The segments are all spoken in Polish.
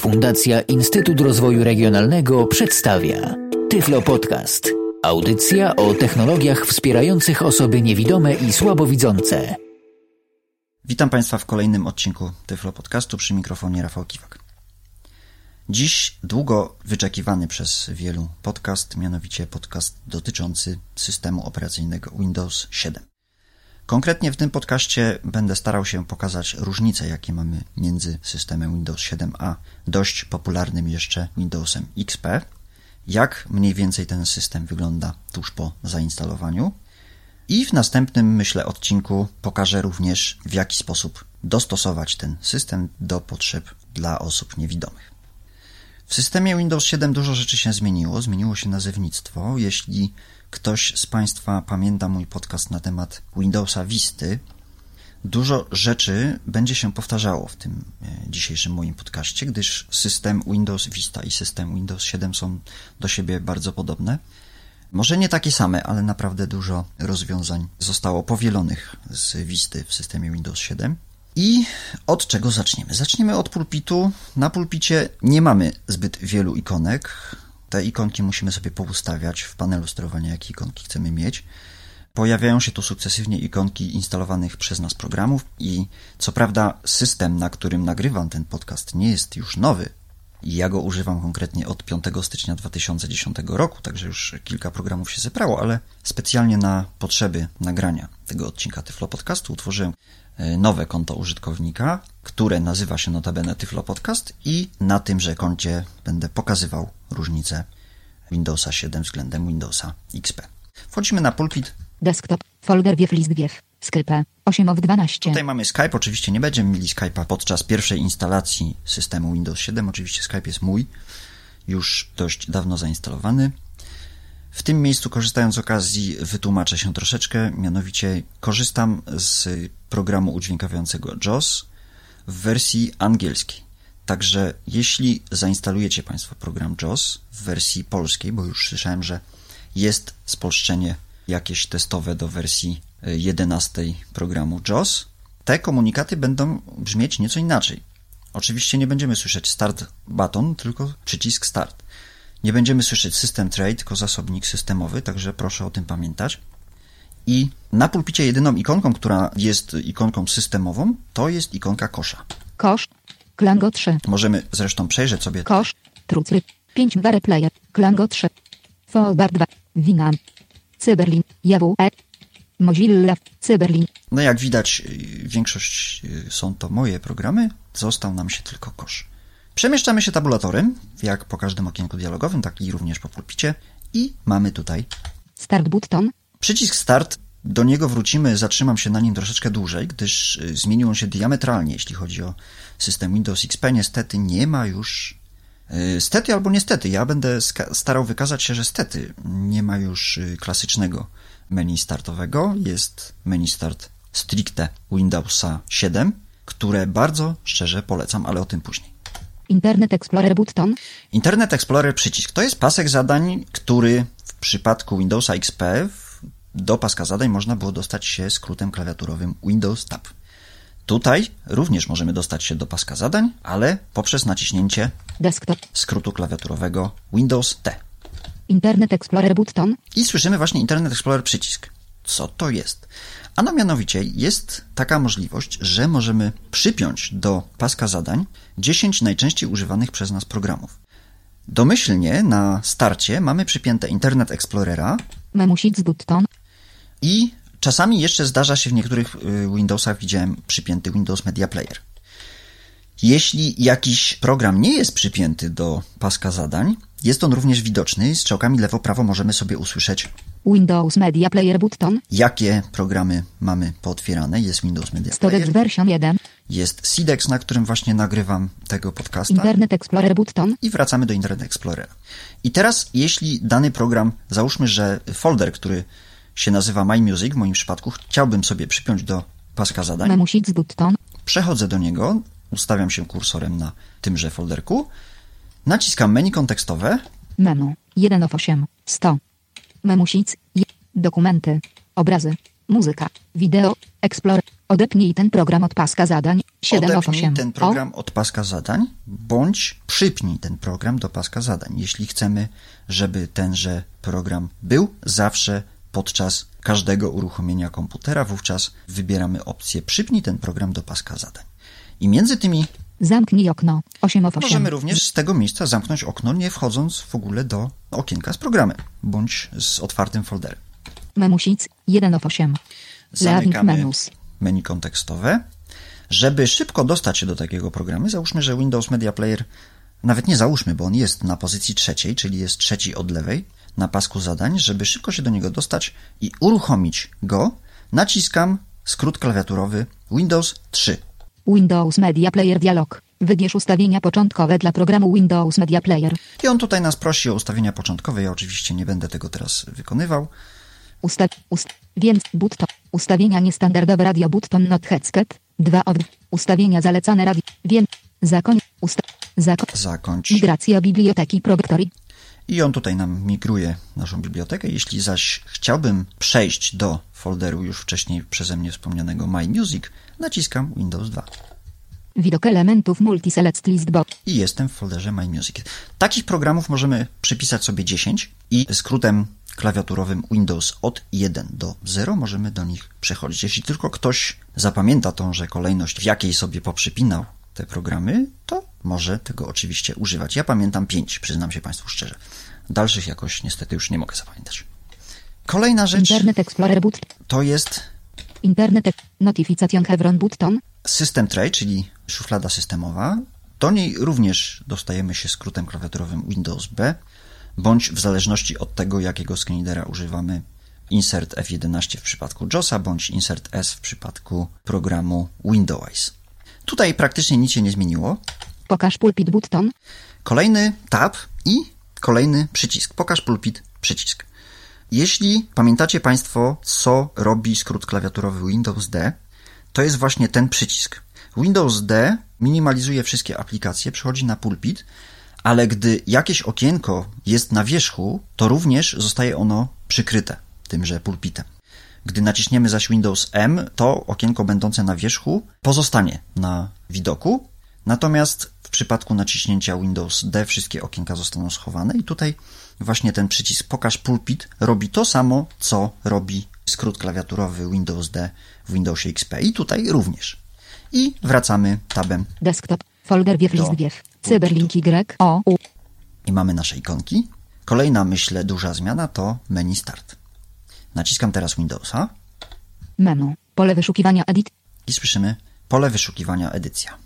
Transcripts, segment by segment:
Fundacja Instytut Rozwoju Regionalnego przedstawia Tyflo Podcast. Audycja o technologiach wspierających osoby niewidome i słabowidzące. Witam Państwa w kolejnym odcinku Tyflo Podcastu przy mikrofonie Rafał Kiwak. Dziś długo wyczekiwany przez wielu podcast, mianowicie podcast dotyczący systemu operacyjnego Windows 7. Konkretnie w tym podcaście będę starał się pokazać różnice, jakie mamy między systemem Windows 7 a dość popularnym jeszcze Windowsem XP, jak mniej więcej ten system wygląda tuż po zainstalowaniu. I w następnym, myślę, odcinku pokażę również, w jaki sposób dostosować ten system do potrzeb dla osób niewidomych. W systemie Windows 7 dużo rzeczy się zmieniło. Zmieniło się nazewnictwo. Jeśli ktoś z Państwa pamięta mój podcast na temat Windowsa Visty, dużo rzeczy będzie się powtarzało w tym e, dzisiejszym moim podcaście, gdyż system Windows Vista i system Windows 7 są do siebie bardzo podobne. Może nie takie same, ale naprawdę dużo rozwiązań zostało powielonych z Visty w systemie Windows 7. I od czego zaczniemy? Zaczniemy od pulpitu. Na pulpicie nie mamy zbyt wielu ikonek. Te ikonki musimy sobie poustawiać w panelu sterowania, jakie ikonki chcemy mieć. Pojawiają się tu sukcesywnie ikonki instalowanych przez nas programów i co prawda system, na którym nagrywam ten podcast nie jest już nowy ja go używam konkretnie od 5 stycznia 2010 roku, także już kilka programów się zebrało, ale specjalnie na potrzeby nagrania tego odcinka Tyflo Podcastu utworzyłem nowe konto użytkownika, które nazywa się notabene Tyflo Podcast i na tymże koncie będę pokazywał różnice Windowsa 7 względem Windowsa XP. Wchodzimy na pulpit. Desktop, folder wiew list wiew, Skype, 8 of 12. Tutaj mamy Skype, oczywiście nie będziemy mieli Skype'a podczas pierwszej instalacji systemu Windows 7. Oczywiście Skype jest mój, już dość dawno zainstalowany. W tym miejscu, korzystając z okazji, wytłumaczę się troszeczkę. Mianowicie korzystam z programu udźwiękawiającego JAWS w wersji angielskiej. Także jeśli zainstalujecie Państwo program JAWS w wersji polskiej, bo już słyszałem, że jest spolszczenie jakieś testowe do wersji 11 programu JAWS, te komunikaty będą brzmieć nieco inaczej. Oczywiście nie będziemy słyszeć start button, tylko przycisk start. Nie będziemy słyszeć system tray, tylko zasobnik systemowy, także proszę o tym pamiętać. I na pulpicie jedyną ikonką, która jest ikonką systemową, to jest ikonka kosza. Kosz, Klango 3, Możemy zresztą przejrzeć sobie kosz, trucry, 5 Ware Player, Klango 3, Fallbar 2, Winam, Cyberlin, JWE, Mozilla, Cyberlin, No jak widać, y, większość y, są to moje programy, został nam się tylko kosz. Przemieszczamy się tabulatorem, jak po każdym okienku dialogowym, tak i również po pulpicie i mamy tutaj Start Button, przycisk start. Do niego wrócimy, zatrzymam się na nim troszeczkę dłużej, gdyż y, zmienił on się diametralnie, jeśli chodzi o system Windows XP. Niestety nie ma już y, Stety albo niestety, ja będę starał wykazać się, że stety nie ma już y, klasycznego menu startowego. Jest menu start stricte Windowsa 7, które bardzo szczerze polecam, ale o tym później. Internet Explorer Button, Internet Explorer przycisk to jest pasek zadań, który w przypadku Windowsa XP do paska zadań można było dostać się skrótem klawiaturowym Windows Tab. Tutaj również możemy dostać się do paska zadań, ale poprzez naciśnięcie Desktop, skrótu klawiaturowego Windows T. Internet Explorer Button, I słyszymy właśnie Internet Explorer przycisk. Co to jest? Ano mianowicie jest taka możliwość, że możemy przypiąć do paska zadań 10 najczęściej używanych przez nas programów. Domyślnie na starcie mamy przypięte Internet Explorera i czasami jeszcze zdarza się w niektórych y, Windowsach widziałem przypięty Windows Media Player. Jeśli jakiś program nie jest przypięty do paska zadań, jest on również widoczny. Strzałkami lewo-prawo możemy sobie usłyszeć Windows Media Player Button, jakie programy mamy pootwierane. Jest Windows Media Storage Player, Version 1, jest Sidex, na którym właśnie nagrywam tego podcasta Internet Explorer Button, i wracamy do Internet Explorera. I teraz, jeśli dany program, załóżmy, że folder, który się nazywa My Music, w moim przypadku, chciałbym sobie przypiąć do paska zadań, Memusic Button, przechodzę do niego, ustawiam się kursorem na tymże folderku, naciskam menu kontekstowe, Memu, 1 of 8, 100. Memusic, dokumenty, obrazy, muzyka, wideo, Explorer, Odepnij ten program od paska zadań. 7 of Odepnij 8. ten program od paska zadań, bądź przypnij ten program do paska zadań, jeśli chcemy, żeby tenże program był zawsze podczas każdego uruchomienia komputera, wówczas wybieramy opcję przypnij ten program do paska zadań. I między tymi. Zamknij okno. 8 of 8. możemy również z tego miejsca zamknąć okno, nie wchodząc w ogóle do okienka z programem, bądź z otwartym folderem. Memusic. 1 of 8. Leaving Zamykamy menus. menu kontekstowe. Żeby szybko dostać się do takiego programu, załóżmy, że Windows Media Player, nawet nie załóżmy, bo on jest na pozycji trzeciej, czyli jest trzeci od lewej, na pasku zadań. Żeby szybko się do niego dostać i uruchomić go, naciskam skrót klawiaturowy Windows 3. Windows Media Player dialog. Wybierz ustawienia początkowe dla programu Windows Media Player. I on tutaj nas prosi o ustawienia początkowe. Ja oczywiście nie będę tego teraz wykonywał. Ustaw, ust, więc button. Ustawienia niestandardowe radio button not headset. 2 od ustawienia zalecane radio. Więc zakoń. Usta, zakoń. Zakończ. Migracja biblioteki Progrtory. I on tutaj nam migruje naszą bibliotekę. Jeśli zaś chciałbym przejść do folderu już wcześniej przeze mnie wspomnianego My Music, naciskam Windows 2 Widok elementów Multiselect List Box. i jestem w folderze My Music. Takich programów możemy przypisać sobie 10 i skrótem klawiaturowym Windows od 1 do 0 możemy do nich przechodzić. Jeśli tylko ktoś zapamięta tąże kolejność, w jakiej sobie poprzypinał te programy, to może tego oczywiście używać. Ja pamiętam 5, przyznam się Państwu szczerze. Dalszych jakoś niestety już nie mogę zapamiętać. Kolejna rzecz Internet Explorer to jest Internet Notification Chevron button. System Tray, czyli szuflada systemowa. Do niej również dostajemy się skrótem klawiaturowym Windows B, bądź w zależności od tego, jakiego screenreadera używamy, Insert F11 w przypadku JOSa, bądź Insert S w przypadku programu Windows. Tutaj praktycznie nic się nie zmieniło. Pokaż pulpit button. Kolejny tab i kolejny przycisk. Pokaż pulpit, przycisk. Jeśli pamiętacie Państwo, co robi skrót klawiaturowy Windows D, to jest właśnie ten przycisk. Windows D minimalizuje wszystkie aplikacje, przechodzi na pulpit, ale gdy jakieś okienko jest na wierzchu, to również zostaje ono przykryte tymże pulpitem. Gdy naciśniemy zaś Windows M, to okienko będące na wierzchu pozostanie na widoku, natomiast w przypadku naciśnięcia Windows D wszystkie okienka zostaną schowane i tutaj właśnie ten przycisk Pokaż pulpit robi to samo, co robi skrót klawiaturowy Windows D w Windowsie XP i tutaj również. I wracamy tabem Desktop. Folder wiew list wiew. Cyberlink Y. O. U. i mamy nasze ikonki. Kolejna, myślę, duża zmiana to menu Start. Naciskam teraz Windowsa Menu. Pole wyszukiwania edit. i słyszymy pole wyszukiwania edycja.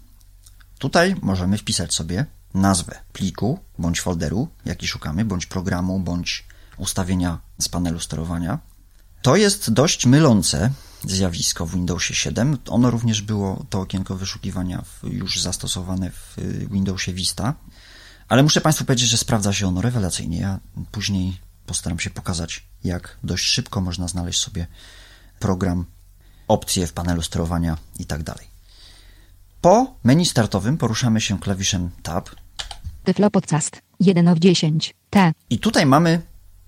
Tutaj możemy wpisać sobie nazwę pliku bądź folderu, jaki szukamy, bądź programu, bądź ustawienia z panelu sterowania. To jest dość mylące zjawisko w Windowsie 7. Ono również było, to okienko wyszukiwania już zastosowane w y, Windowsie Vista. Ale muszę Państwu powiedzieć, że sprawdza się ono rewelacyjnie. Ja później postaram się pokazać, jak dość szybko można znaleźć sobie program, opcje w panelu sterowania i tak dalej. Po menu startowym poruszamy się klawiszem Tab Tyflo podcast. 1 of 10. T. i tutaj mamy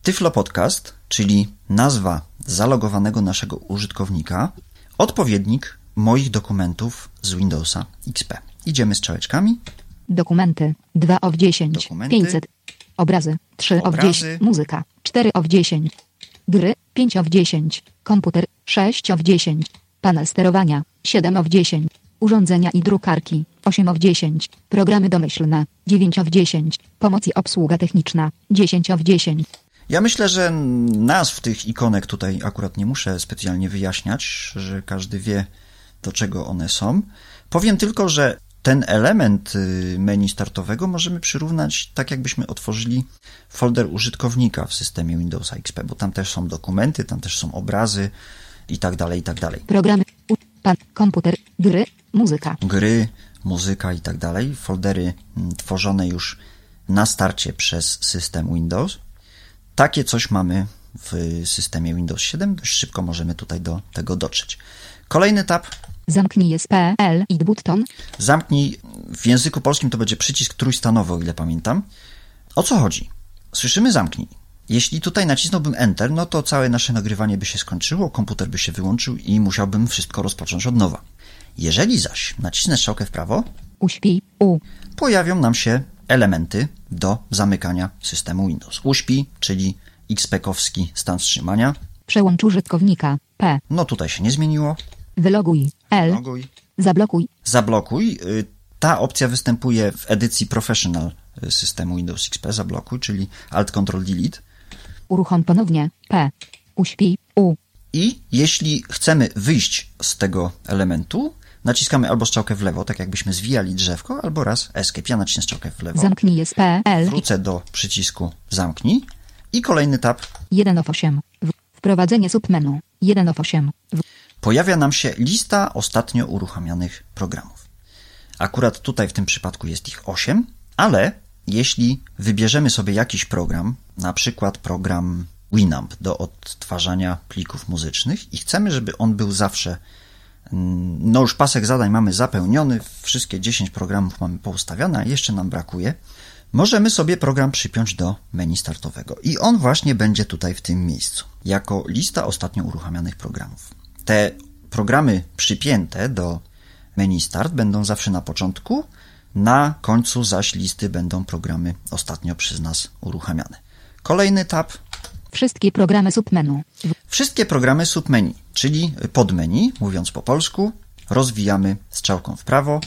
Tyflo Podcast, czyli nazwa zalogowanego naszego użytkownika, odpowiednik moich dokumentów z Windowsa XP. Idziemy strzałeczkami. Dokumenty. 2 of 10. Dokumenty. 500. Obrazy. 3 of Obrazy. 10. Muzyka. 4 of 10. Gry. 5 of 10. Komputer. 6 of 10. Panel sterowania. 7 of 10. Urządzenia i drukarki. 8 of 10. Programy domyślne. 9 of 10. Pomoc i obsługa techniczna. 10 of 10. Ja myślę, że nazw tych ikonek tutaj akurat nie muszę specjalnie wyjaśniać, że każdy wie, do czego one są. Powiem tylko, że ten element y, menu startowego możemy przyrównać tak, jakbyśmy otworzyli folder użytkownika w systemie Windowsa XP, bo tam też są dokumenty, tam też są obrazy i tak dalej, i tak dalej. Programy. Pan. Komputer. Gry. Muzyka. Gry, muzyka i tak dalej. Foldery mm, tworzone już na starcie przez system Windows. Takie coś mamy w systemie Windows 7. Dość szybko możemy tutaj do tego dotrzeć. Kolejny tab. Zamknij SPL i button. Zamknij. W języku polskim to będzie przycisk trójstanowy, o ile pamiętam. O co chodzi? Słyszymy zamknij. Jeśli tutaj nacisnąłbym Enter, no to całe nasze nagrywanie by się skończyło, komputer by się wyłączył i musiałbym wszystko rozpocząć od nowa. Jeżeli zaś nacisnę strzałkę w prawo, Uśpi. U. pojawią nam się elementy do zamykania systemu Windows. UŚPI, czyli XP-kowski stan wstrzymania. Przełącz użytkownika. P. No tutaj się nie zmieniło. Wyloguj. L. Loguj. Zablokuj. Zablokuj. Y, Ta opcja występuje w edycji Professional y, systemu Windows XP. Zablokuj, czyli Alt Control Delete. Uruchom ponownie. P. Uśpi. U. I jeśli chcemy wyjść z tego elementu, naciskamy albo strzałkę w lewo, tak jakbyśmy zwijali drzewko, albo raz Escape. Ja nacisnę strzałkę w lewo. Zamknij jest P. L. Wrócę do przycisku zamknij i kolejny tab 1 of 8. W. Wprowadzenie submenu. 1 of 8. W. pojawia nam się lista ostatnio uruchamianych programów. Akurat tutaj w tym przypadku jest ich 8, ale jeśli wybierzemy sobie jakiś program, na przykład program Winamp do odtwarzania plików muzycznych i chcemy, żeby on był zawsze, no już pasek zadań mamy zapełniony, wszystkie 10 programów mamy poustawione, a jeszcze nam brakuje, możemy sobie program przypiąć do menu startowego i on właśnie będzie tutaj w tym miejscu, jako lista ostatnio uruchamianych programów. Te programy przypięte do menu start będą zawsze na początku, na końcu zaś listy będą programy ostatnio przez nas uruchamiane. Kolejny tab Wszystkie programy submenu. Wszystkie programy submenu, czyli podmenu, mówiąc po polsku, rozwijamy strzałką w prawo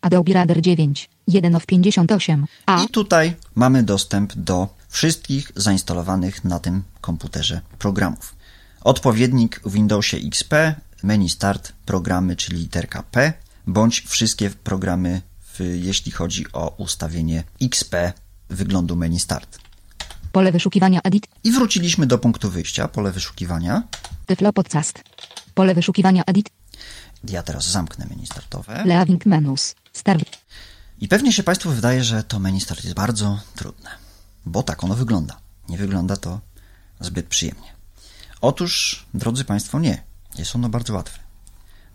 Adobe Reader 9. 1 of 58. A. i tutaj mamy dostęp do wszystkich zainstalowanych na tym komputerze programów. Odpowiednik w Windowsie XP, menu start, programy, czyli literka P, bądź wszystkie programy, w, jeśli chodzi o ustawienie XP wyglądu menu start. Pole wyszukiwania edit. I wróciliśmy do punktu wyjścia, pole wyszukiwania. Tyflo podcast. Pole wyszukiwania edit. Ja teraz zamknę menu startowe. Leaving menus. Start. I pewnie się Państwu wydaje, że to menu start jest bardzo trudne, bo tak ono wygląda. Nie wygląda to zbyt przyjemnie. Otóż, drodzy Państwo, nie. Jest ono bardzo łatwe.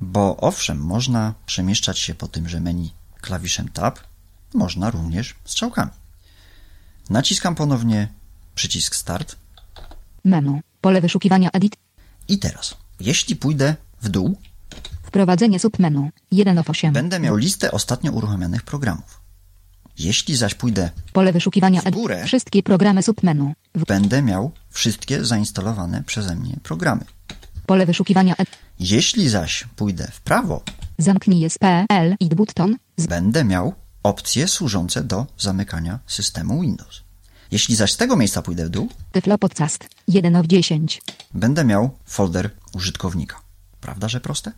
Bo owszem, można przemieszczać się po tymże menu klawiszem Tab, można również strzałkami. Naciskam ponownie przycisk Start Menu. Pole wyszukiwania edit. i teraz, jeśli pójdę w dół, Wprowadzenie submenu. 1 of 8. będę miał listę ostatnio uruchamianych programów. Jeśli zaś pójdę Pole wyszukiwania W górę. Wszystkie programy submenu. W. będę miał wszystkie zainstalowane przeze mnie programy. Pole wyszukiwania edit. Jeśli zaś pójdę w prawo, Zamknij jest P. L. Id button. Z. będę miał opcje służące do zamykania systemu Windows. Jeśli zaś z tego miejsca pójdę w dół, Tyflo podcast. 1 of 10. będę miał folder użytkownika. Prawda, że proste?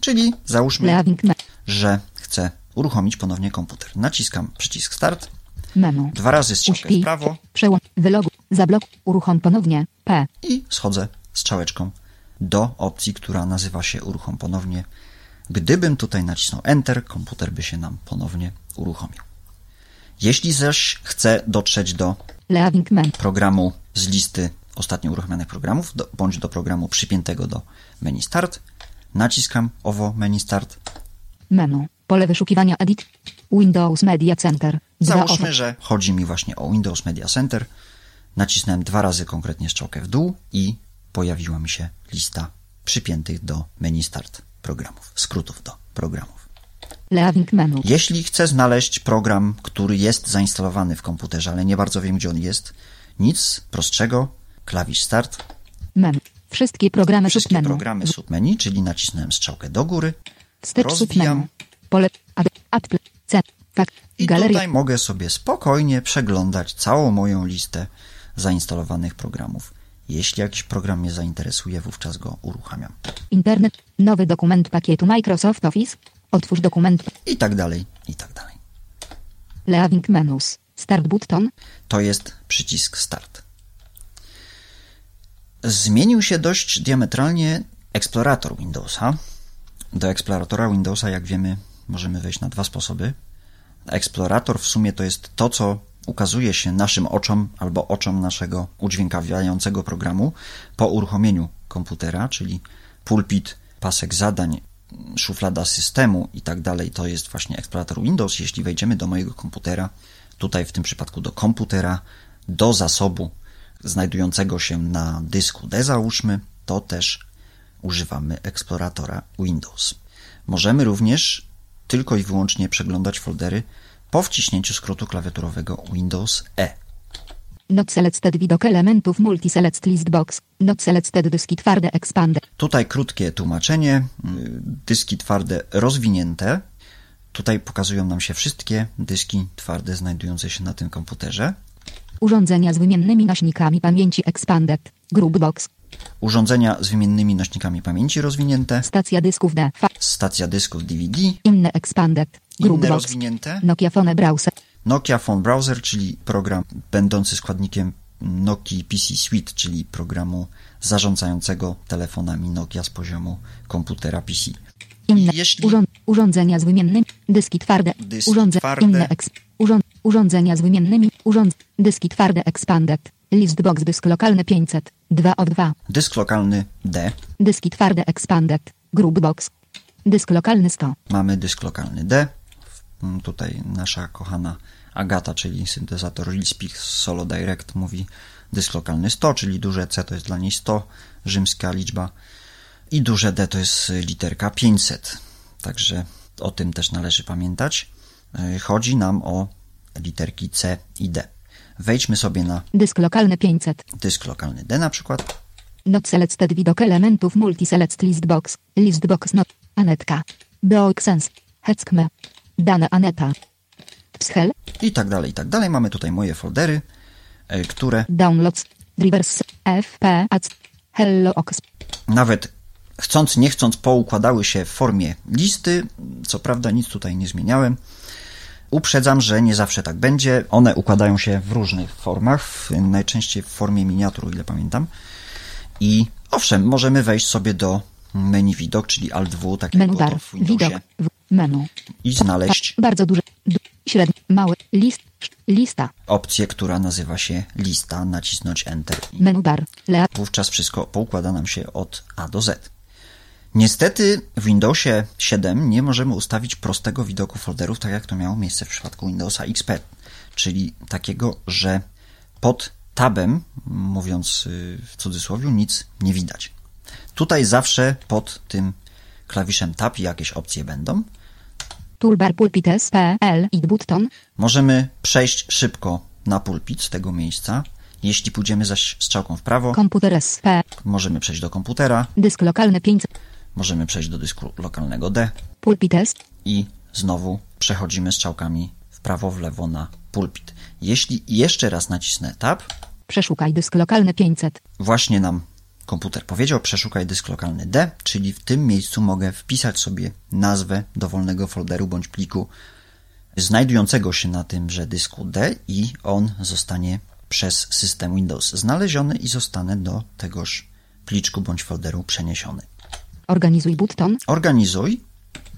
Czyli załóżmy, Leaving me. że chcę uruchomić ponownie komputer. Naciskam przycisk Start, Menu. dwa razy strzałkę w prawo Przełącz. Wyloguj. Zablok. Uruchom ponownie. P. i schodzę strzałeczką do opcji, która nazywa się uruchom ponownie. Gdybym tutaj nacisnął Enter, komputer by się nam ponownie uruchomił. Jeśli zaś chcę dotrzeć do programu z listy ostatnio uruchomionych programów, do, bądź do programu przypiętego do menu Start, naciskam owo menu Start. Menu. Pole wyszukiwania edit. Windows Media Center. 2 of. Załóżmy, że chodzi mi właśnie o Windows Media Center. Nacisnąłem dwa razy konkretnie strzałkę w dół i pojawiła mi się lista przypiętych do menu Start programów, skrótów do programów. Leaving menu. Jeśli chcę znaleźć program, który jest zainstalowany w komputerze, ale nie bardzo wiem, gdzie on jest, nic prostszego, klawisz Start, Menu. Wszystkie programy wszystkie submenu. programy submenu, czyli nacisnąłem strzałkę do góry Wstecz submenu. Pole. Ad. C. Fakt. i Galeria. tutaj mogę sobie spokojnie przeglądać całą moją listę zainstalowanych programów. Jeśli jakiś program mnie zainteresuje, wówczas go uruchamiam. Internet. Nowy dokument pakietu Microsoft Office. Otwórz dokument. I tak dalej, i tak dalej. Leaving menus. Start button. To jest przycisk Start. Zmienił się dość diametralnie eksplorator Windowsa. Do eksploratora Windowsa, jak wiemy, możemy wejść na dwa sposoby. Eksplorator w sumie to jest to, co ukazuje się naszym oczom albo oczom naszego udźwiękawiającego programu po uruchomieniu komputera, czyli pulpit, pasek zadań, szuflada systemu i tak dalej. To jest właśnie eksplorator Windows. Jeśli wejdziemy do mojego komputera, tutaj w tym przypadku do komputera, do zasobu znajdującego się na dysku D załóżmy, to też używamy eksploratora Windows. Możemy również tylko i wyłącznie przeglądać foldery po wciśnięciu skrótu klawiaturowego Windows E. Not selected widok elementów multi-select list box. Not selected dyski twarde expander. Tutaj krótkie tłumaczenie. Y, Dyski twarde rozwinięte. Tutaj pokazują nam się wszystkie dyski twarde znajdujące się na tym komputerze. Urządzenia z wymiennymi nośnikami pamięci expanded. Group box. Urządzenia z wymiennymi nośnikami pamięci rozwinięte. Stacja dysków D. Stacja dysków DVD. inne expanded. Group Inne box. rozwinięte. Nokia Phone Browser. Nokia Phone Browser, czyli program będący składnikiem Nokia PC Suite, czyli programu zarządzającego telefonami Nokia z poziomu komputera PC. Inne Jeśli- urząd- urządzenia z wymiennymi dyski twarde. Dyski Urządze- twarde. Inne eks- urząd- urządzenia z wymiennymi urząd- dyski twarde expanded. List box dysk lokalny 500. 2 of 2. Dysk lokalny D. Dyski twarde expanded. Group box. Dysk lokalny 100. Mamy dysk lokalny D. Mm, Tutaj nasza kochana Agata, czyli syntezator z Solo Direct mówi dysk lokalny 100, czyli duże C to jest dla niej 100, rzymska liczba i duże D to jest literka 500. Także o tym też należy pamiętać. Yy, Chodzi nam o literki C i D. Wejdźmy sobie na Dysk lokalny 500. dysk lokalny D na przykład. Not selected widok elementów multi-select list box. List box not. Anetka. Beoxens. Heckme. Dane Aneta. Wschel. I tak dalej, i tak dalej. Mamy tutaj moje foldery, yy, które Downloads. Drivers. FP. Ads. Hello Ox. nawet chcąc, nie chcąc, poukładały się w formie listy. Co prawda nic tutaj nie zmieniałem. Uprzedzam, że nie zawsze tak będzie. One układają się w różnych formach, w, najczęściej w formie miniatur, ile pamiętam. I owszem, możemy wejść sobie do menu widok, czyli Alt W, tak jak Widok. W. Menu. i znaleźć Pa, bardzo duży. D, średni. Mały. List. Lista. opcję, która nazywa się lista, nacisnąć Enter. Menu bar. Lea. wówczas wszystko poukłada nam się od A do Z. Niestety w Windowsie 7 nie możemy ustawić prostego widoku folderów, tak jak to miało miejsce w przypadku Windowsa XP, czyli takiego, że pod tabem, mówiąc y, w cudzysłowie, nic nie widać. Tutaj zawsze pod tym klawiszem tab jakieś opcje będą. Toolbar pulpit SPL i button. Możemy przejść szybko na pulpit z tego miejsca. Jeśli pójdziemy zaś strzałką w prawo, Komputer SP. możemy przejść do komputera, Dysk lokalny 500. możemy przejść do dysku lokalnego D Pulpit S. i znowu przechodzimy strzałkami w prawo, w lewo na pulpit. Jeśli jeszcze raz nacisnę Tab, Przeszukaj dysk lokalny 500. właśnie nam komputer powiedział przeszukaj dysk lokalny D, czyli w tym miejscu mogę wpisać sobie nazwę dowolnego folderu bądź pliku znajdującego się na tymże dysku D i on zostanie przez system Windows znaleziony i zostanę do tegoż pliczku bądź folderu przeniesiony. Organizuj button. Organizuj.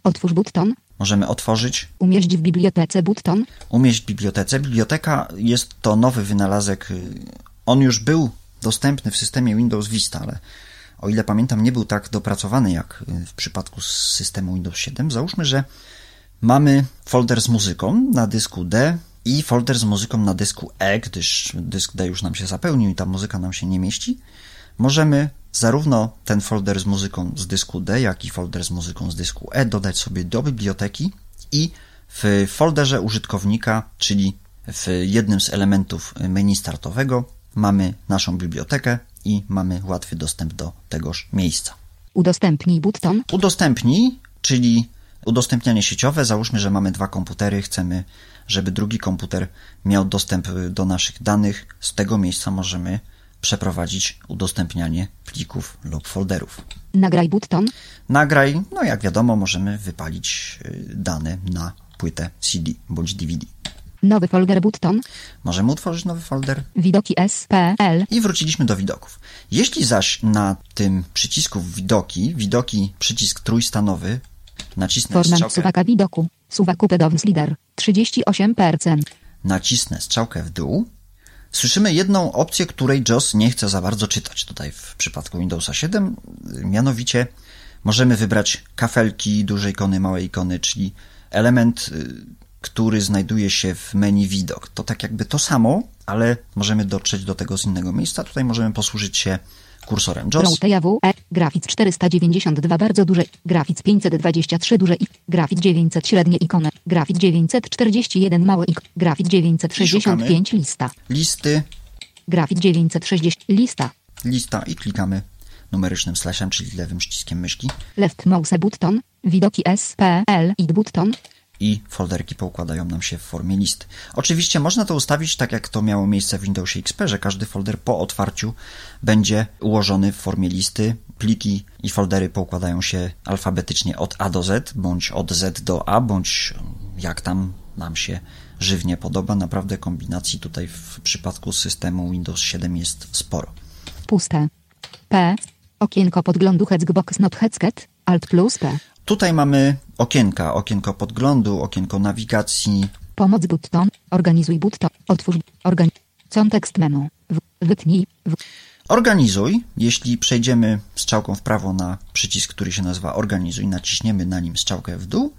Otwórz button. Możemy otworzyć Umieść w bibliotece button. umieść w bibliotece. Biblioteka jest to nowy wynalazek. On już był dostępny w systemie Windows Vista, ale o ile pamiętam, nie był tak dopracowany jak y, w przypadku systemu Windows 7. Załóżmy, że mamy folder z muzyką na dysku D i folder z muzyką na dysku E, gdyż dysk D już nam się zapełnił i ta muzyka nam się nie mieści. Możemy zarówno ten folder z muzyką z dysku D, jak i folder z muzyką z dysku E dodać sobie do biblioteki i w folderze użytkownika, czyli w jednym z elementów menu startowego, mamy naszą bibliotekę i mamy łatwy dostęp do tegoż miejsca. Udostępnij button. Udostępnij, czyli udostępnianie sieciowe. Załóżmy, że mamy dwa komputery, chcemy, żeby drugi komputer miał dostęp do naszych danych. Z tego miejsca możemy przeprowadzić udostępnianie plików lub folderów. Nagraj button. Nagraj, no jak wiadomo, możemy wypalić y, dane na płytę CD bądź DVD. Nowy folder button. Możemy utworzyć nowy folder Widoki SPL. i wróciliśmy do widoków. Jeśli zaś na tym przycisku widoki, widoki przycisk trójstanowy, nacisnę Format strzałkę, suwaka widoku. Suwaku pedowns leader. 38%. nacisnę strzałkę w dół, słyszymy jedną opcję, której JOS nie chce za bardzo czytać tutaj w przypadku Windowsa 7, mianowicie możemy wybrać kafelki, duże ikony, małe ikony, czyli element y, który znajduje się w menu widok. To tak jakby to samo, ale możemy dotrzeć do tego z innego miejsca. Tutaj możemy posłużyć się kursorem JOS. Route E, Graphics 492 bardzo duże, Graphics 523 duże i. Graphics 900 średnie ikony, Graphics 941 małe ik, Graphics 965 lista, Listy, Graphics 960 lista, lista i klikamy numerycznym slashem, czyli lewym przyciskiem myszki. Left mouse button, widoki SPL i button, i folderki poukładają nam się w formie list. Oczywiście można to ustawić tak, jak to miało miejsce w Windowsie XP, że każdy folder po otwarciu będzie ułożony w formie listy. Pliki i foldery poukładają się alfabetycznie od A do Z, bądź od Z do A, bądź jak tam nam się żywnie podoba. Naprawdę kombinacji tutaj w przypadku systemu Windows 7 jest sporo. puste, P, okienko podglądu Hexbox not Hexket, Alt plus P, Tutaj mamy okienka, okienko podglądu, okienko nawigacji, pomoc button, organizuj button, otwórz, organ, kontekst menu, wytnij, w, Organizuj. Jeśli przejdziemy strzałką w prawo na przycisk, który się nazywa Organizuj, naciśniemy na nim strzałkę w dół,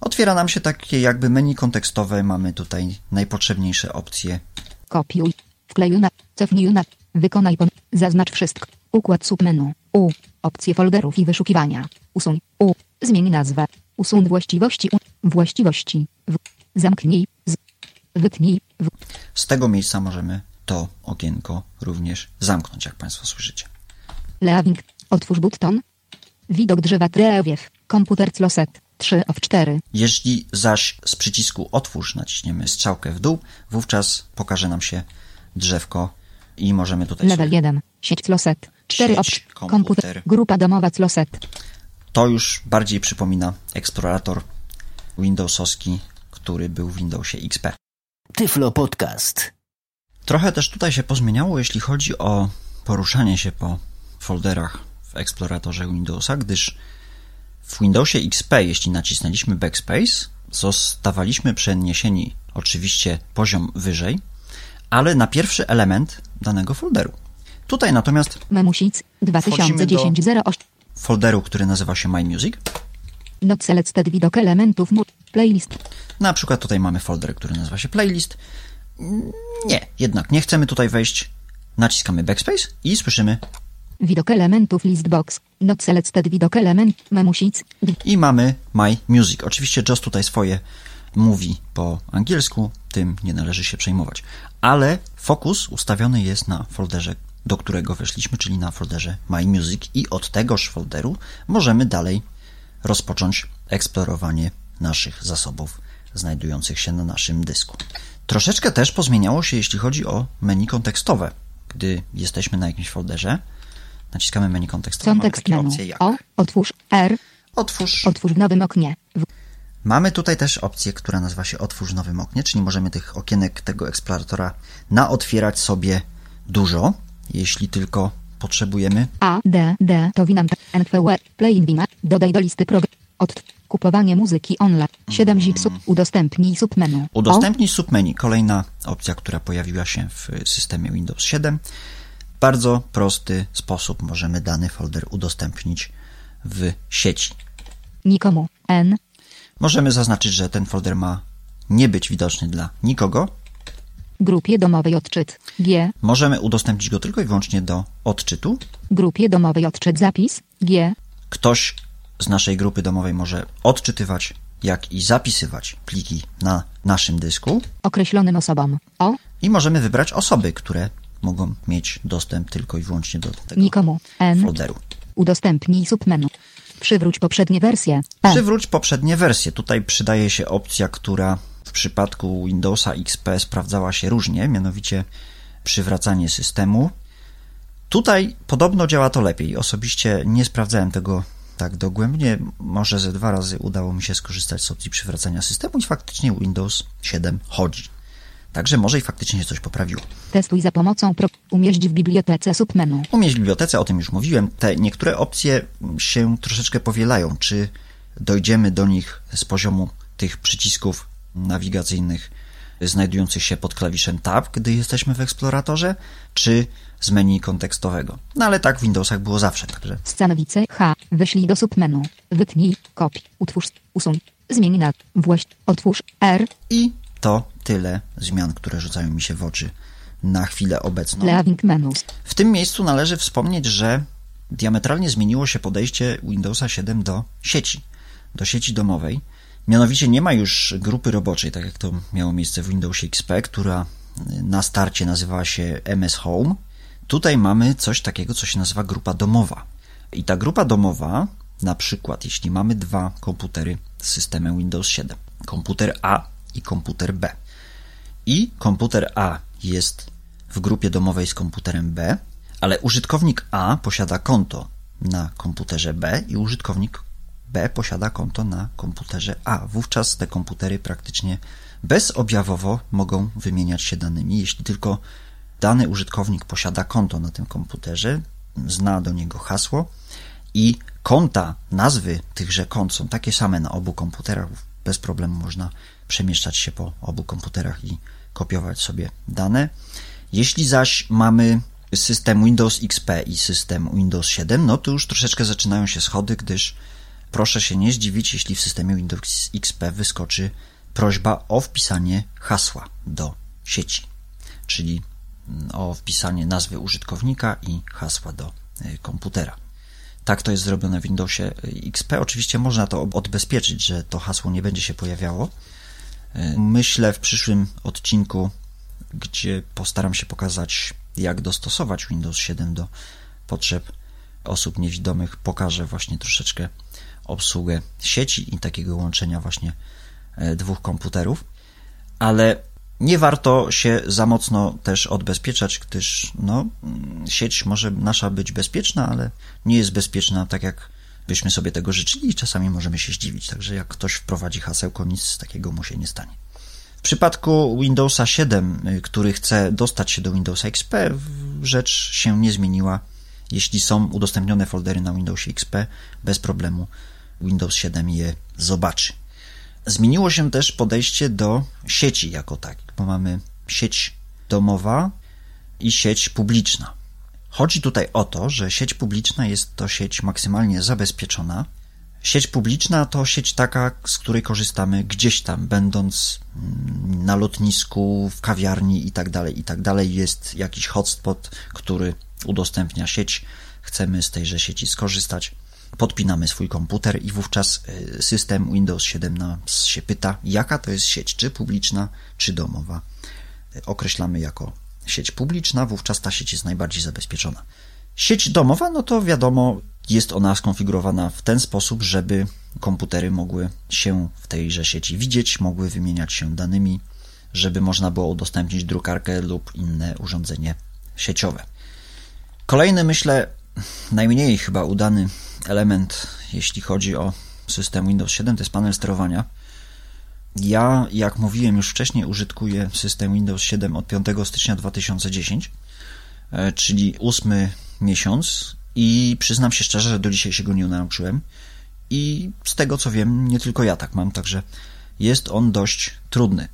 otwiera nam się takie jakby menu kontekstowe. Mamy tutaj najpotrzebniejsze opcje. Kopiuj. Wklejuj na. Cofnij na. Wykonaj pom. Zaznacz wszystko. Układ submenu. U. Opcje folderów i wyszukiwania. Usuń. U. Zmień nazwę. Usuń właściwości. Właściwości. W. Zamknij. Z. Wytnij. W. Z tego miejsca możemy to okienko również zamknąć, jak Państwo słyszycie. Leaving. Otwórz button. Widok drzewa drewiew. Komputer closet. 3 of 4. Jeśli zaś z przycisku Otwórz naciśniemy strzałkę w dół, wówczas pokaże nam się drzewko i możemy tutaj Level sobie 1. Sieć closet. 4 of Sieć, 4. komputer. Komputer. Grupa domowa closet. To już bardziej przypomina eksplorator Windowsowski, który był w Windowsie XP. Tyflo Podcast. Trochę też tutaj się pozmieniało, jeśli chodzi o poruszanie się po folderach w eksploratorze Windowsa, gdyż w Windowsie XP, jeśli nacisnęliśmy Backspace, zostawaliśmy przeniesieni oczywiście poziom wyżej, ale na pierwszy element danego folderu. Tutaj natomiast Memusic. 2010 08. folderu, który nazywa się My Music, Not selected widok elementów. Playlist. Na przykład tutaj mamy folder, który nazywa się playlist. Nie, jednak nie chcemy tutaj wejść. Naciskamy backspace i słyszymy Widok elementów listbox. Not selected widok element. Memusic. I mamy My Music. Oczywiście JOS tutaj swoje mówi po angielsku, tym nie należy się przejmować. Ale fokus ustawiony jest na folderze, do którego weszliśmy, czyli na folderze My Music i od tegoż folderu możemy dalej rozpocząć eksplorowanie naszych zasobów znajdujących się na naszym dysku. Troszeczkę też pozmieniało się, jeśli chodzi o menu kontekstowe. Gdy jesteśmy na jakimś folderze, naciskamy menu kontekstowe, mamy Kontekst menu. opcje jak O. Otwórz. R. otwórz, Otwórz w nowym oknie. W. Mamy tutaj też opcję, która nazywa się Otwórz w nowym oknie, czyli możemy tych okienek tego eksploratora naotwierać sobie dużo, jeśli tylko potrzebujemy. A. D. D. To winam. NVW. Play Wina. Dodaj do listy program. Od. Kupowanie muzyki online. 7 zipsów. Udostępnij submenu. Udostępnij submenu, kolejna opcja, która pojawiła się w systemie Windows 7. W bardzo prosty sposób możemy dany folder udostępnić w sieci. Nikomu. N. Możemy zaznaczyć, że ten folder ma nie być widoczny dla nikogo. Grupie domowej odczyt. G. Możemy udostępnić go tylko i wyłącznie do odczytu. Grupie domowej odczyt zapis. G. Ktoś z naszej grupy domowej może odczytywać, jak i zapisywać pliki na naszym dysku Określonym osobom. O. i możemy wybrać osoby, które mogą mieć dostęp tylko i wyłącznie do tego Nikomu. N. folderu. Udostępnij submenu. Przywróć poprzednie wersje. P. Przywróć poprzednie wersje. Tutaj przydaje się opcja, która przypadku Windowsa XP sprawdzała się różnie, mianowicie przywracanie systemu. Tutaj podobno działa to lepiej. Osobiście nie sprawdzałem tego tak dogłębnie. Może ze dwa razy udało mi się skorzystać z opcji przywracania systemu i faktycznie Windows 7 chodzi. Także może i faktycznie się coś poprawiło. Testuj za pomocą pro... Umieść w bibliotece submenu. Umieść w bibliotece, o tym już mówiłem. Te niektóre opcje się troszeczkę powielają. Czy dojdziemy do nich z poziomu tych przycisków nawigacyjnych znajdujących się pod klawiszem Tab, gdy jesteśmy w eksploratorze, czy z menu kontekstowego. No ale tak w Windowsach było zawsze, także Scanowice H. Wyślij do submenu. Wytnij. Kopi. Utwórz. Usuń. Zmień na. Właść. Otwórz. R. i to tyle zmian, które rzucają mi się w oczy na chwilę obecną. Leaving menus. W tym miejscu należy wspomnieć, że diametralnie zmieniło się podejście Windowsa 7 do sieci, do sieci domowej. Mianowicie nie ma już grupy roboczej, tak jak to miało miejsce w Windowsie XP, która na starcie nazywała się MS Home. Tutaj mamy coś takiego, co się nazywa grupa domowa. I ta grupa domowa, na przykład, jeśli mamy dwa komputery z systemem Windows 7, komputer A i komputer B, i komputer A jest w grupie domowej z komputerem B, ale użytkownik A posiada konto na komputerze B i użytkownik B posiada konto na komputerze A. Wówczas te komputery praktycznie bezobjawowo mogą wymieniać się danymi, jeśli tylko dany użytkownik posiada konto na tym komputerze, zna do niego hasło i konta, nazwy tychże kont są takie same na obu komputerach. Bez problemu można przemieszczać się po obu komputerach i kopiować sobie dane. Jeśli zaś mamy system Windows XP i system Windows 7, no to już troszeczkę zaczynają się schody, gdyż proszę się nie zdziwić, jeśli w systemie Windows XP wyskoczy prośba o wpisanie hasła do sieci, czyli o wpisanie nazwy użytkownika i hasła do y, komputera. Tak to jest zrobione w Windowsie XP. Oczywiście można to odbezpieczyć, że to hasło nie będzie się pojawiało. Y, Myślę w przyszłym odcinku, gdzie postaram się pokazać, jak dostosować Windows 7 do potrzeb osób niewidomych, pokażę właśnie troszeczkę obsługę sieci i takiego łączenia właśnie e, dwóch komputerów, ale nie warto się za mocno też odbezpieczać, gdyż no, mm, sieć może nasza być bezpieczna, ale nie jest bezpieczna tak jak byśmy sobie tego życzyli i czasami możemy się zdziwić. Także jak ktoś wprowadzi hasełko, nic takiego mu się nie stanie. W przypadku Windowsa 7, y, który chce dostać się do Windowsa XP, rzecz się nie zmieniła. Jeśli są udostępnione foldery na Windowsie XP, bez problemu Windows 7 je zobaczy. Zmieniło się też podejście do sieci jako tak, bo mamy sieć domowa i sieć publiczna. Chodzi tutaj o to, że sieć publiczna jest to sieć maksymalnie zabezpieczona. Sieć publiczna to sieć taka, z której korzystamy gdzieś tam, będąc mm, na lotnisku, w kawiarni i tak dalej, i tak. Jest jakiś hotspot, który udostępnia sieć. Chcemy z tejże sieci skorzystać. Podpinamy swój komputer i wówczas y, system Windows 7 nas się pyta, jaka to jest sieć, czy publiczna, czy domowa. Y, Określamy jako sieć publiczna, wówczas ta sieć jest najbardziej zabezpieczona. Sieć domowa, no to wiadomo, jest ona skonfigurowana w ten sposób, żeby komputery mogły się w tejże sieci widzieć, mogły wymieniać się danymi, żeby można było udostępnić drukarkę lub inne urządzenie sieciowe. Kolejny, myślę, najmniej chyba udany element, jeśli chodzi o system Windows 7, to jest panel sterowania. Ja, jak mówiłem już wcześniej, użytkuję system Windows 7 od 5 stycznia 2010, e, czyli ósmy miesiąc i przyznam się szczerze, że do dzisiaj się go nie nauczyłem i z tego co wiem, nie tylko ja tak mam, także jest on dość trudny.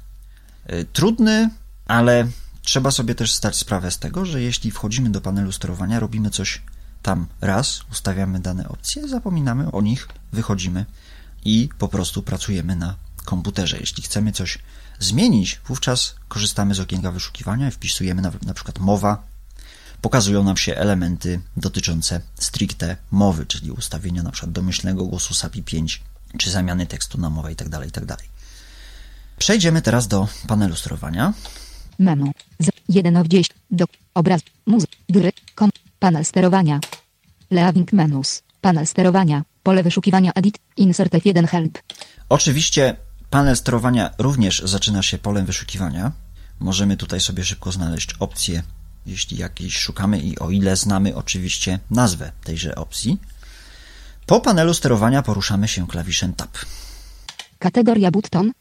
E, Trudny, ale trzeba sobie też zdać sprawę z tego, że jeśli wchodzimy do panelu sterowania, robimy coś tam raz, ustawiamy dane opcje, zapominamy o nich, wychodzimy i po prostu pracujemy na komputerze. Jeśli chcemy coś zmienić, wówczas korzystamy z okienka wyszukiwania i wpisujemy na, na przykład mowa. Pokazują nam się elementy dotyczące stricte mowy, czyli ustawienia na przykład domyślnego głosu SAPI 5, czy zamiany tekstu na mowę itd. itd. Przejdziemy teraz do panelu sterowania. Menu. Z 1 of 10. Do. Obraz. Muzyk. Gry. Panel sterowania. Leaving menus. Panel sterowania. Pole wyszukiwania edit. Insert F1 help. Oczywiście panel sterowania również zaczyna się polem wyszukiwania. Możemy tutaj sobie szybko znaleźć opcję, jeśli jakiejś szukamy i o ile znamy oczywiście nazwę tejże opcji. Po panelu sterowania poruszamy się klawiszem Tab. Kategoria button.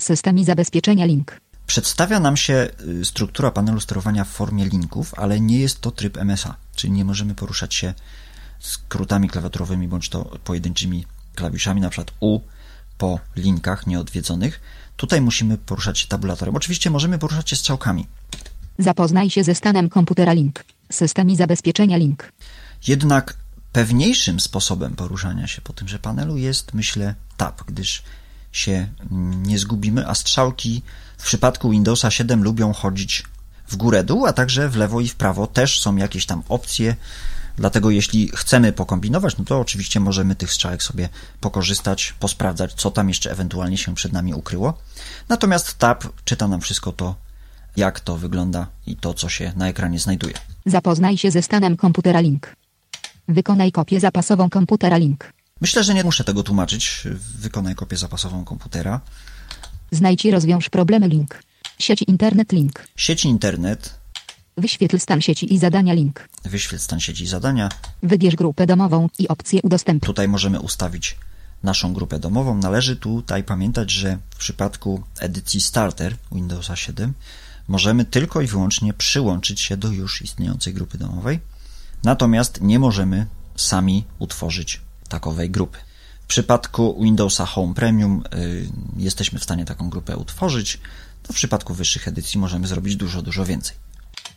System i zabezpieczenia link. Przedstawia nam się y, struktura panelu sterowania w formie linków, ale nie jest to tryb MSA, czyli nie możemy poruszać się skrótami klawiaturowymi bądź to pojedynczymi klawiszami, na przykład U po linkach nieodwiedzonych. Tutaj musimy poruszać się tabulatorem. Oczywiście możemy poruszać się strzałkami. Zapoznaj się ze stanem komputera link. System i zabezpieczenia link. Jednak pewniejszym sposobem poruszania się po tymże panelu jest, myślę, tab, gdyż się nie zgubimy, a strzałki w przypadku Windowsa 7 lubią chodzić w górę-dół, a także w lewo i w prawo też są jakieś tam opcje. Dlatego jeśli chcemy pokombinować, no to oczywiście możemy tych strzałek sobie pokorzystać, posprawdzać, co tam jeszcze ewentualnie się przed nami ukryło. Natomiast tab czyta nam wszystko to, jak to wygląda i to, co się na ekranie znajduje. Zapoznaj się ze stanem komputera link. Wykonaj kopię zapasową komputera link. Myślę, że nie muszę tego tłumaczyć. Wykonaj kopię zapasową komputera. Znajdź i rozwiąż problemy link. Sieć internet link. Sieć internet, Wyświetl stan sieci i zadania link. wyświetl stan sieci i zadania. Wybierz grupę domową i opcję udostępnić. Tutaj możemy ustawić naszą grupę domową. Należy tutaj pamiętać, że w przypadku edycji Starter Windowsa 7 możemy tylko i wyłącznie przyłączyć się do już istniejącej grupy domowej. Natomiast nie możemy sami utworzyć takowej grupy. W przypadku Windowsa Home Premium y, jesteśmy w stanie taką grupę utworzyć. To w przypadku wyższych edycji możemy zrobić dużo, dużo więcej.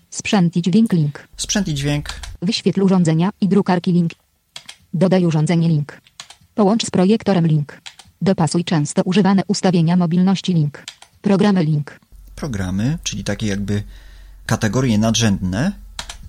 Sprzęt i dźwięk link. Sprzęt i dźwięk Wyświetl urządzenia i drukarki link. Dodaj urządzenie link. Połącz z projektorem link. Dopasuj często używane ustawienia mobilności link. Programy link. programy, czyli takie jakby kategorie nadrzędne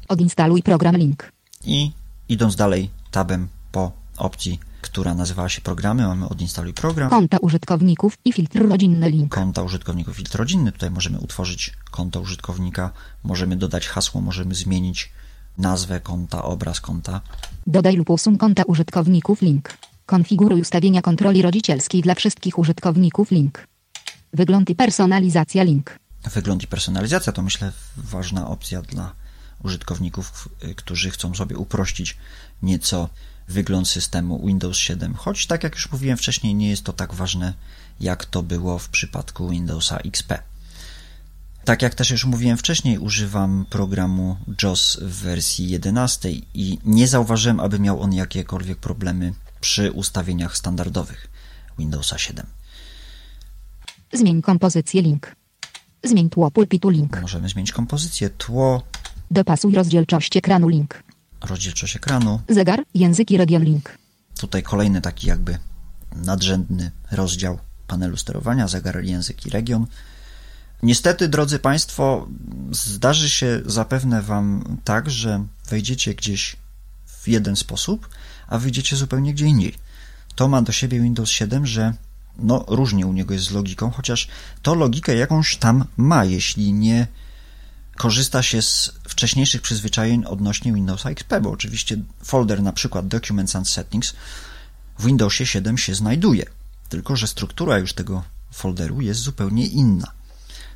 Odinstaluj program link. i idąc dalej tabem po opcji, która nazywała się programy, mamy odinstaluj program, Konta użytkowników i filtr rodzinny link. konta użytkowników filtr rodzinny. Tutaj możemy utworzyć konto użytkownika, możemy dodać hasło, możemy zmienić nazwę konta, obraz konta. Dodaj lub usuń konta użytkowników link. Konfiguruj ustawienia kontroli rodzicielskiej dla wszystkich użytkowników link. Wygląd i personalizacja link. Wygląd i personalizacja to myślę ważna opcja dla użytkowników, y, którzy chcą sobie uprościć nieco wygląd systemu Windows 7. Choć tak jak już mówiłem wcześniej, nie jest to tak ważne, jak to było w przypadku Windowsa XP. Tak jak też już mówiłem wcześniej, używam programu JOS w wersji 11 i nie zauważyłem, aby miał on jakiekolwiek problemy przy ustawieniach standardowych Windowsa 7. Zmień kompozycję link. Zmień tło pulpitu link. Możemy zmienić kompozycję, tło, Dopasuj rozdzielczość ekranu link. rozdzielczość ekranu, Zegar, języki region link. Tutaj kolejny taki jakby nadrzędny rozdział panelu sterowania, zegar, język i region. Niestety, drodzy Państwo, zdarzy się zapewne Wam tak, że wejdziecie gdzieś w jeden sposób, a wyjdziecie zupełnie gdzie indziej. To ma do siebie Windows 7, że no różnie u niego jest z logiką, chociaż to logikę jakąś tam ma, jeśli nie korzysta się z wcześniejszych przyzwyczajeń odnośnie Windowsa XP, bo oczywiście folder na przykład Documents and Settings w Windowsie 7 się znajduje, tylko że struktura już tego folderu jest zupełnie inna.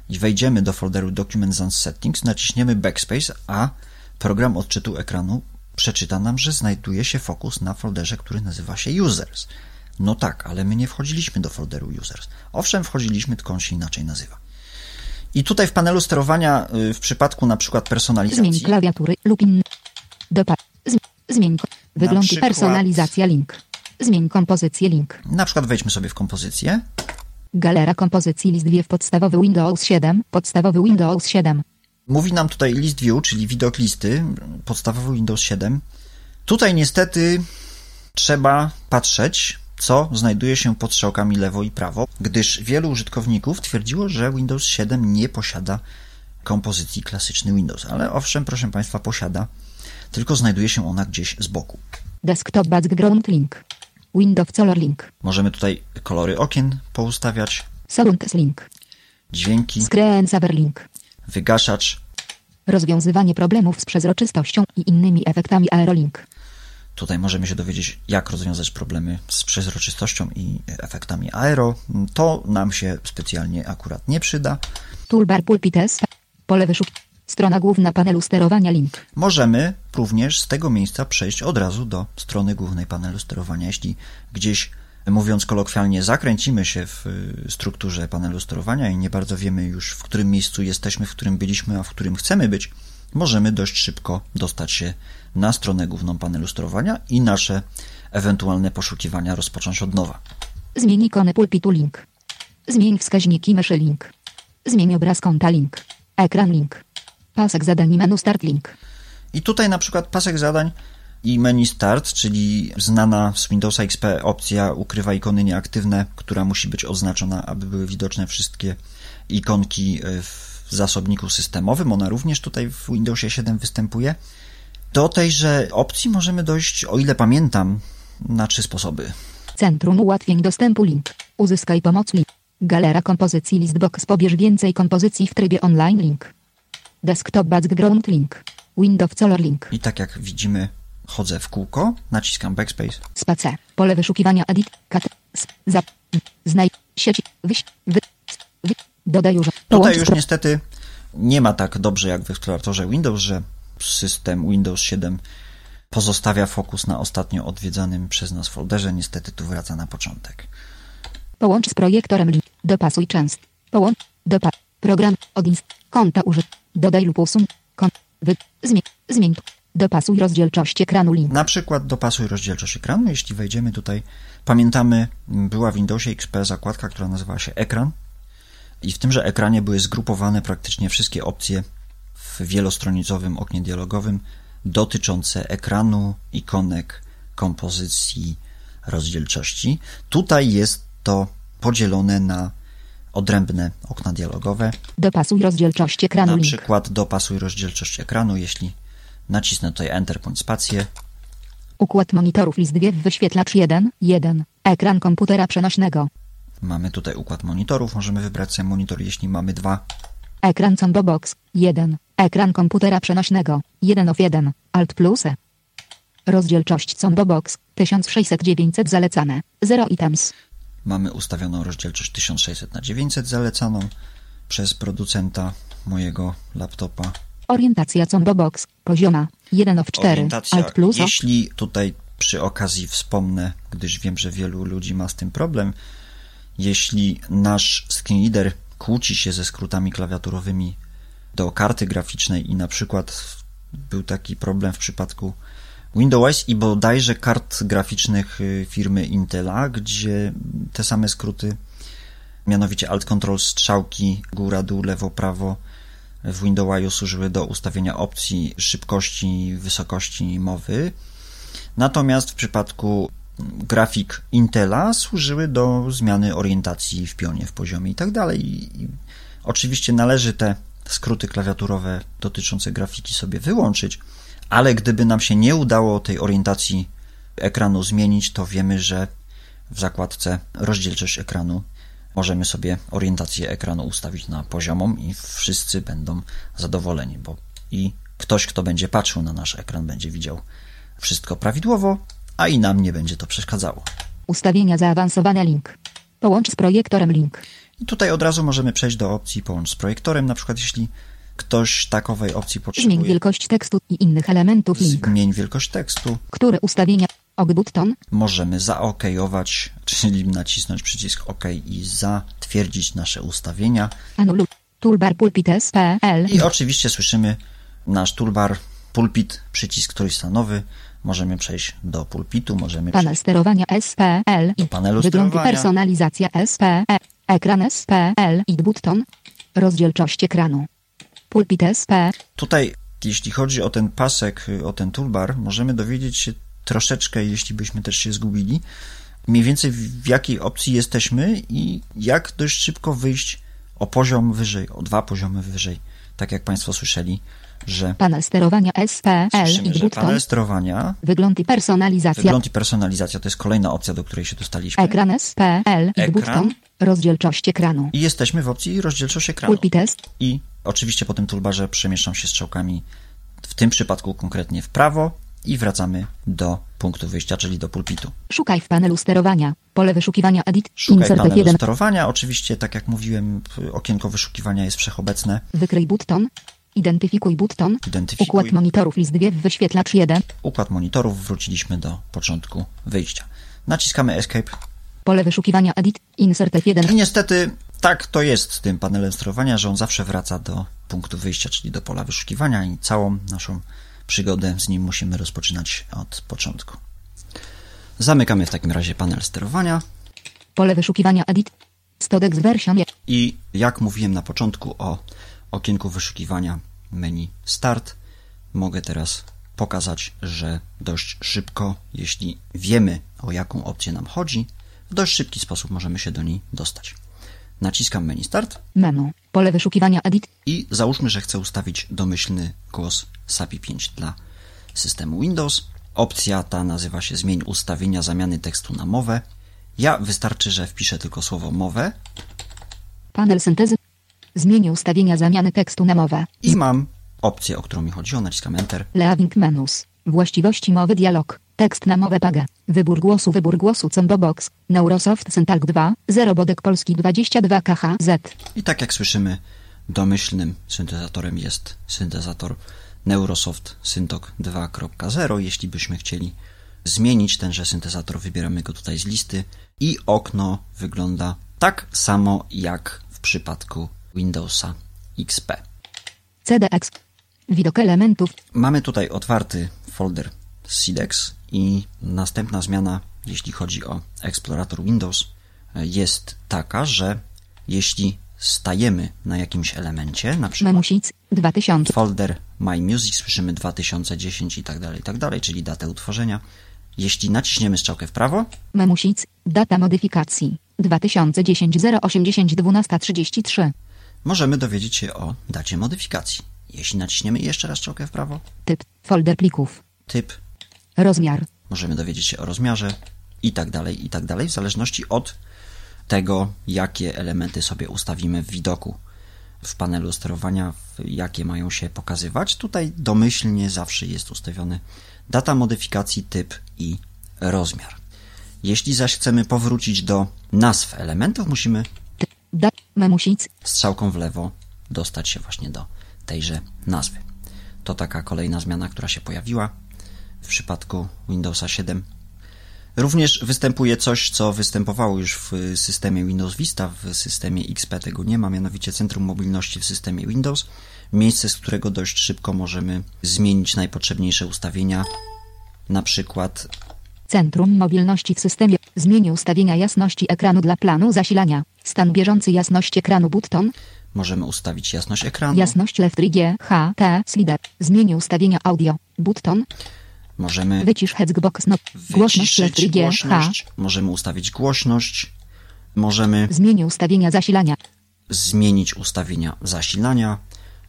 I wejdziemy do folderu Documents and Settings, naciśniemy Backspace, a program odczytu ekranu przeczyta nam, że znajduje się fokus na folderze, który nazywa się Users. No tak, ale my nie wchodziliśmy do folderu Users. Owszem, wchodziliśmy, tylko on się inaczej nazywa. I tutaj w panelu sterowania, y, w przypadku na przykład personalizacji, Zmień klawiatury lub inny. Dopa. Zm- zmień. Wygląd przykład- personalizacja link. Zmień kompozycję link. na przykład wejdźmy sobie w kompozycję, Galera kompozycji list view podstawowy Windows 7. Podstawowy Windows 7. Mówi nam tutaj list view, czyli widok listy, podstawowy Windows 7. Tutaj niestety trzeba patrzeć, co znajduje się pod strzałkami lewo i prawo, gdyż wielu użytkowników twierdziło, że Windows 7 nie posiada kompozycji klasyczny Windows. Ale owszem, proszę Państwa, posiada, tylko znajduje się ona gdzieś z boku. Desktop background link. Windows color link. Możemy tutaj kolory okien poustawiać, Sounds link. dźwięki, Screen saver link. wygaszacz, Rozwiązywanie problemów z przezroczystością i innymi efektami aerolink. Tutaj możemy się dowiedzieć, jak rozwiązać problemy z przezroczystością i efektami aero. To nam się specjalnie akurat nie przyda. Toolbar pulpit S. Pole wyszuk. Strona główna panelu sterowania link. Możemy również z tego miejsca przejść od razu do strony głównej panelu sterowania. Jeśli gdzieś, mówiąc kolokwialnie, zakręcimy się w y, strukturze panelu sterowania i nie bardzo wiemy już, w którym miejscu jesteśmy, w którym byliśmy, a w którym chcemy być, możemy dość szybko dostać się na stronę główną panelu sterowania i nasze ewentualne poszukiwania rozpocząć od nowa. Zmień ikony pulpitu link. Zmień wskaźniki myszy link. Zmień obraz konta link. Ekran link. Pasek zadań i menu start link. I tutaj na przykład pasek zadań i menu Start, czyli znana z Windowsa XP opcja ukrywa ikony nieaktywne, która musi być oznaczona, aby były widoczne wszystkie ikonki w zasobniku systemowym. Ona również tutaj w Windowsie 7 występuje. Do tejże opcji możemy dojść, o ile pamiętam, na trzy sposoby. Centrum ułatwień dostępu link. Uzyskaj pomoc link. Galera kompozycji listbox pobierz więcej kompozycji w trybie online link. Desktop background link. Windows color link. I tak jak widzimy, chodzę w kółko, naciskam backspace. Spacer. Pole wyszukiwania edit. Kat. Zap. Znaj. Sieć. Wyś. Wy. Dodaj już. Tutaj już niestety nie ma tak dobrze jak w eksploratorze Windows, że system Windows 7 pozostawia fokus na ostatnio odwiedzanym przez nas folderze. Niestety tu wraca na początek. Połącz z projektorem link. Dopasuj częst. Połącz. Dopa. Program. Odinst. Konta użyt. Dodaj lub usuń. Kon. Wy. Zmień. Zmień. Dopasuj rozdzielczość ekranu link. Na przykład dopasuj rozdzielczość ekranu. Jeśli wejdziemy tutaj, pamiętamy, była w Windowsie XP zakładka, która nazywała się ekran. I w tymże ekranie były zgrupowane praktycznie wszystkie opcje w wielostronicowym oknie dialogowym dotyczące ekranu, ikonek, kompozycji, rozdzielczości. Tutaj jest to podzielone na odrębne okna dialogowe. Dopasuj rozdzielczość ekranu Na link. przykład dopasuj rozdzielczość ekranu, jeśli nacisnę tutaj Enter bądź spację, Układ monitorów list 2 wyświetlacz 1. 1. Ekran komputera przenośnego. Mamy tutaj układ monitorów, możemy wybrać sobie monitor, jeśli mamy dwa. Ekran combo box 1. Ekran komputera przenośnego 1 of 1. Alt plus E. Rozdzielczość combo box 1600-900 zalecane. 0 items. Mamy ustawioną rozdzielczość 1600 na 900 zalecaną przez producenta mojego laptopa. Orientacja combo box pozioma 1 of 4. Orientacja, Alt plus O. jeśli tutaj przy okazji wspomnę, gdyż wiem, że wielu ludzi ma z tym problem, jeśli nasz screenreader kłóci się ze skrótami klawiaturowymi do karty graficznej i na przykład był taki problem w przypadku Windows i bodajże kart graficznych y, firmy Intela, gdzie te same skróty, mianowicie Alt Control strzałki góra, dół, lewo, prawo w Windowsie służyły do ustawienia opcji szybkości, wysokości mowy. Natomiast w przypadku grafik Intela służyły do zmiany orientacji w pionie, w poziomie i tak dalej. Oczywiście należy te skróty klawiaturowe dotyczące grafiki sobie wyłączyć, ale gdyby nam się nie udało tej orientacji ekranu zmienić, to wiemy, że w zakładce rozdzielczość ekranu możemy sobie orientację ekranu ustawić na poziomą i wszyscy będą zadowoleni, bo i ktoś, kto będzie patrzył na nasz ekran, będzie widział wszystko prawidłowo, a i nam nie będzie to przeszkadzało. Ustawienia zaawansowane link. Połącz z projektorem link. I tutaj od razu możemy przejść do opcji połącz z projektorem, na przykład jeśli ktoś takowej opcji Zmień potrzebuje. wielkość tekstu i innych elementów link. Zmień wielkość tekstu. Które ustawienia? Ok button. Możemy zaokojować, czyli nacisnąć przycisk OK i zatwierdzić nasze ustawienia. Anuluj. Toolbar pulpit SPL. I oczywiście słyszymy nasz toolbar, pulpit, przycisk trójstanowy. Możemy przejść do pulpitu, możemy Panel przejść sterowania SPL. do panelu sterowania. personalizacja SPL. Ekran SPL i button. Rozdzielczość ekranu. Pulpit SP. Tutaj, jeśli chodzi o ten pasek, o ten toolbar, możemy dowiedzieć się troszeczkę, jeśli byśmy też się zgubili, mniej więcej w jakiej opcji jesteśmy i jak dość szybko wyjść o poziom wyżej, o dwa poziomy wyżej. Tak jak Państwo słyszeli, że Panel sterowania SPL słyszymy, i że button. panel sterowania, Wygląd i personalizacja. wygląd i personalizacja to jest kolejna opcja, do której się dostaliśmy. Ekran SPL i button. Rozdzielczość ekranu. I jesteśmy w opcji rozdzielczość ekranu. Pulpit S. I oczywiście po tym toolbarze przemieszczam się strzałkami, w tym przypadku konkretnie w prawo i wracamy do punktu wyjścia, czyli do pulpitu. Szukaj w panelu sterowania. Pole wyszukiwania edit. Szukaj Insert panelu F1. sterowania. Oczywiście, tak jak mówiłem, okienko wyszukiwania jest wszechobecne. Wykryj button. Identyfikuj button. Identyfikuj. Układ monitorów list 2 wyświetlacz 1. Układ monitorów. Wróciliśmy do początku wyjścia. Naciskamy Escape. Pole wyszukiwania edit. Insert I F1. niestety tak to jest z tym panelem sterowania, że on zawsze wraca do punktu wyjścia, czyli do pola wyszukiwania i całą naszą przygodę z nim musimy rozpoczynać od początku. Zamykamy w takim razie panel sterowania Pole wyszukiwania edit. Version je- i jak mówiłem na początku o okienku wyszukiwania menu Start, mogę teraz pokazać, że dość szybko, jeśli wiemy o jaką opcję nam chodzi, w dość szybki sposób możemy się do niej dostać. Naciskam menu Start Menu. Pole wyszukiwania Edit. i załóżmy, że chcę ustawić domyślny głos SAPI 5 dla systemu Windows. Opcja ta nazywa się Zmień ustawienia zamiany tekstu na mowę. Ja wystarczy, że wpiszę tylko słowo mowę Panel syntezy. Zmień ustawienia zamiany tekstu na mowę. i mam opcję, o którą mi chodziło. Naciskam Enter. Leaving menus. Właściwości mowy dialog. Tekst na mowę paga. Wybór głosu Wybór głosu Combo Box. Neurosoft Syntalk 2. 0 Bodek Polski 22 KHZ. I tak jak słyszymy, domyślnym syntezatorem jest syntezator Neurosoft Syntok 2.0. Jeśli byśmy chcieli zmienić tenże syntezator, wybieramy go tutaj z listy i okno wygląda tak samo jak w przypadku Windowsa XP. CDX. Widok elementów. Mamy tutaj otwarty folder SIDEX i następna zmiana, jeśli chodzi o eksplorator Windows, jest taka, że jeśli stajemy na jakimś elemencie, na przykład Memusic. 2000. folder My Music, słyszymy 2010 i tak dalej, i tak dalej, czyli datę utworzenia. Jeśli naciśniemy strzałkę w prawo, Memusic. Data modyfikacji. 2010 080 1233. możemy dowiedzieć się o dacie modyfikacji. Jeśli naciśniemy jeszcze raz strzałkę w prawo, Typ. Folder plików. typ, Rozmiar. możemy dowiedzieć się o rozmiarze i tak dalej, i tak dalej, w zależności od tego, jakie elementy sobie ustawimy w widoku w panelu sterowania, jakie mają się pokazywać. Tutaj domyślnie zawsze jest ustawiony data modyfikacji, typ i rozmiar. Jeśli zaś chcemy powrócić do nazw elementów, musimy strzałką w lewo dostać się właśnie do tejże nazwy. To taka kolejna zmiana, która się pojawiła w przypadku Windowsa 7. Również występuje coś, co występowało już w systemie Windows Vista, w systemie XP tego nie ma, mianowicie Centrum Mobilności w systemie Windows, miejsce, z którego dość szybko możemy zmienić najpotrzebniejsze ustawienia, na przykład Centrum mobilności w systemie. Zmień ustawienia jasności ekranu dla planu zasilania. Stan bieżący jasność ekranu button. możemy ustawić jasność ekranu, Jasność left G, H, T, slider. Zmień ustawienia audio. Button. Możemy Wycisz Hexbox no. Głośność G, H. możemy ustawić głośność, możemy Zmień ustawienia zasilania. zmienić ustawienia zasilania.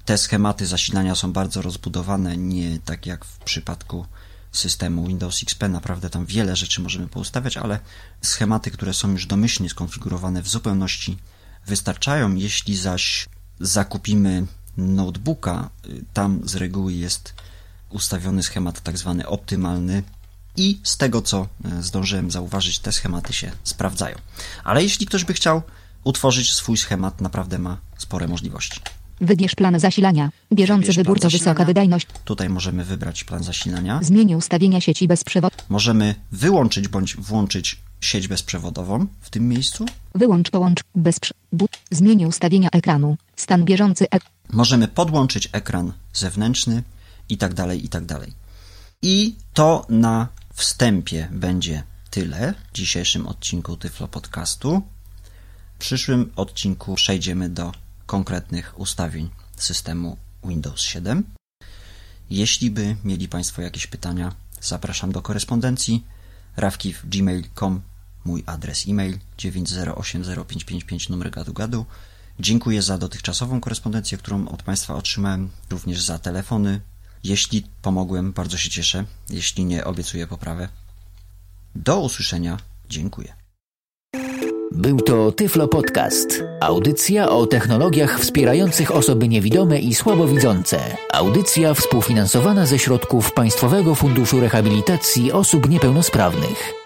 Te schematy zasilania są bardzo rozbudowane, nie tak jak w przypadku systemu Windows XP. Naprawdę tam wiele rzeczy możemy poustawiać, ale schematy, które są już domyślnie skonfigurowane w zupełności wystarczają. Jeśli zaś zakupimy notebooka, y, tam z reguły jest ustawiony schemat tak zwany optymalny i z tego co e, zdążyłem zauważyć, te schematy się sprawdzają. Ale jeśli ktoś by chciał utworzyć swój schemat, naprawdę ma spore możliwości. Wybierz plan zasilania. Bieżący Wybierz wybór to wysoka wydajność. Tutaj możemy wybrać plan zasilania. Zmień ustawienia sieci bezprzewod. Możemy wyłączyć bądź włączyć sieć bezprzewodową w tym miejscu. Wyłącz połącz bezprze... Zmień ustawienia ekranu. Stan bieżący ek... Możemy podłączyć ekran zewnętrzny i tak dalej, i tak dalej. I to na wstępie będzie tyle w dzisiejszym odcinku Tyflo Podcastu. W przyszłym odcinku przejdziemy do konkretnych ustawień systemu Windows 7. Jeśli by mieli Państwo jakieś pytania, zapraszam do korespondencji rawkiw.gmail.com mój adres e-mail 9080555 numer gadu gadu. Dziękuję za dotychczasową korespondencję, którą od Państwa otrzymałem, również za telefony. Jeśli pomogłem, bardzo się cieszę. Jeśli nie, obiecuję poprawę. Do usłyszenia. Dziękuję. Był to Tyflo Podcast. Audycja o technologiach wspierających osoby niewidome i słabowidzące. Audycja współfinansowana ze środków Państwowego Funduszu Rehabilitacji Osób Niepełnosprawnych.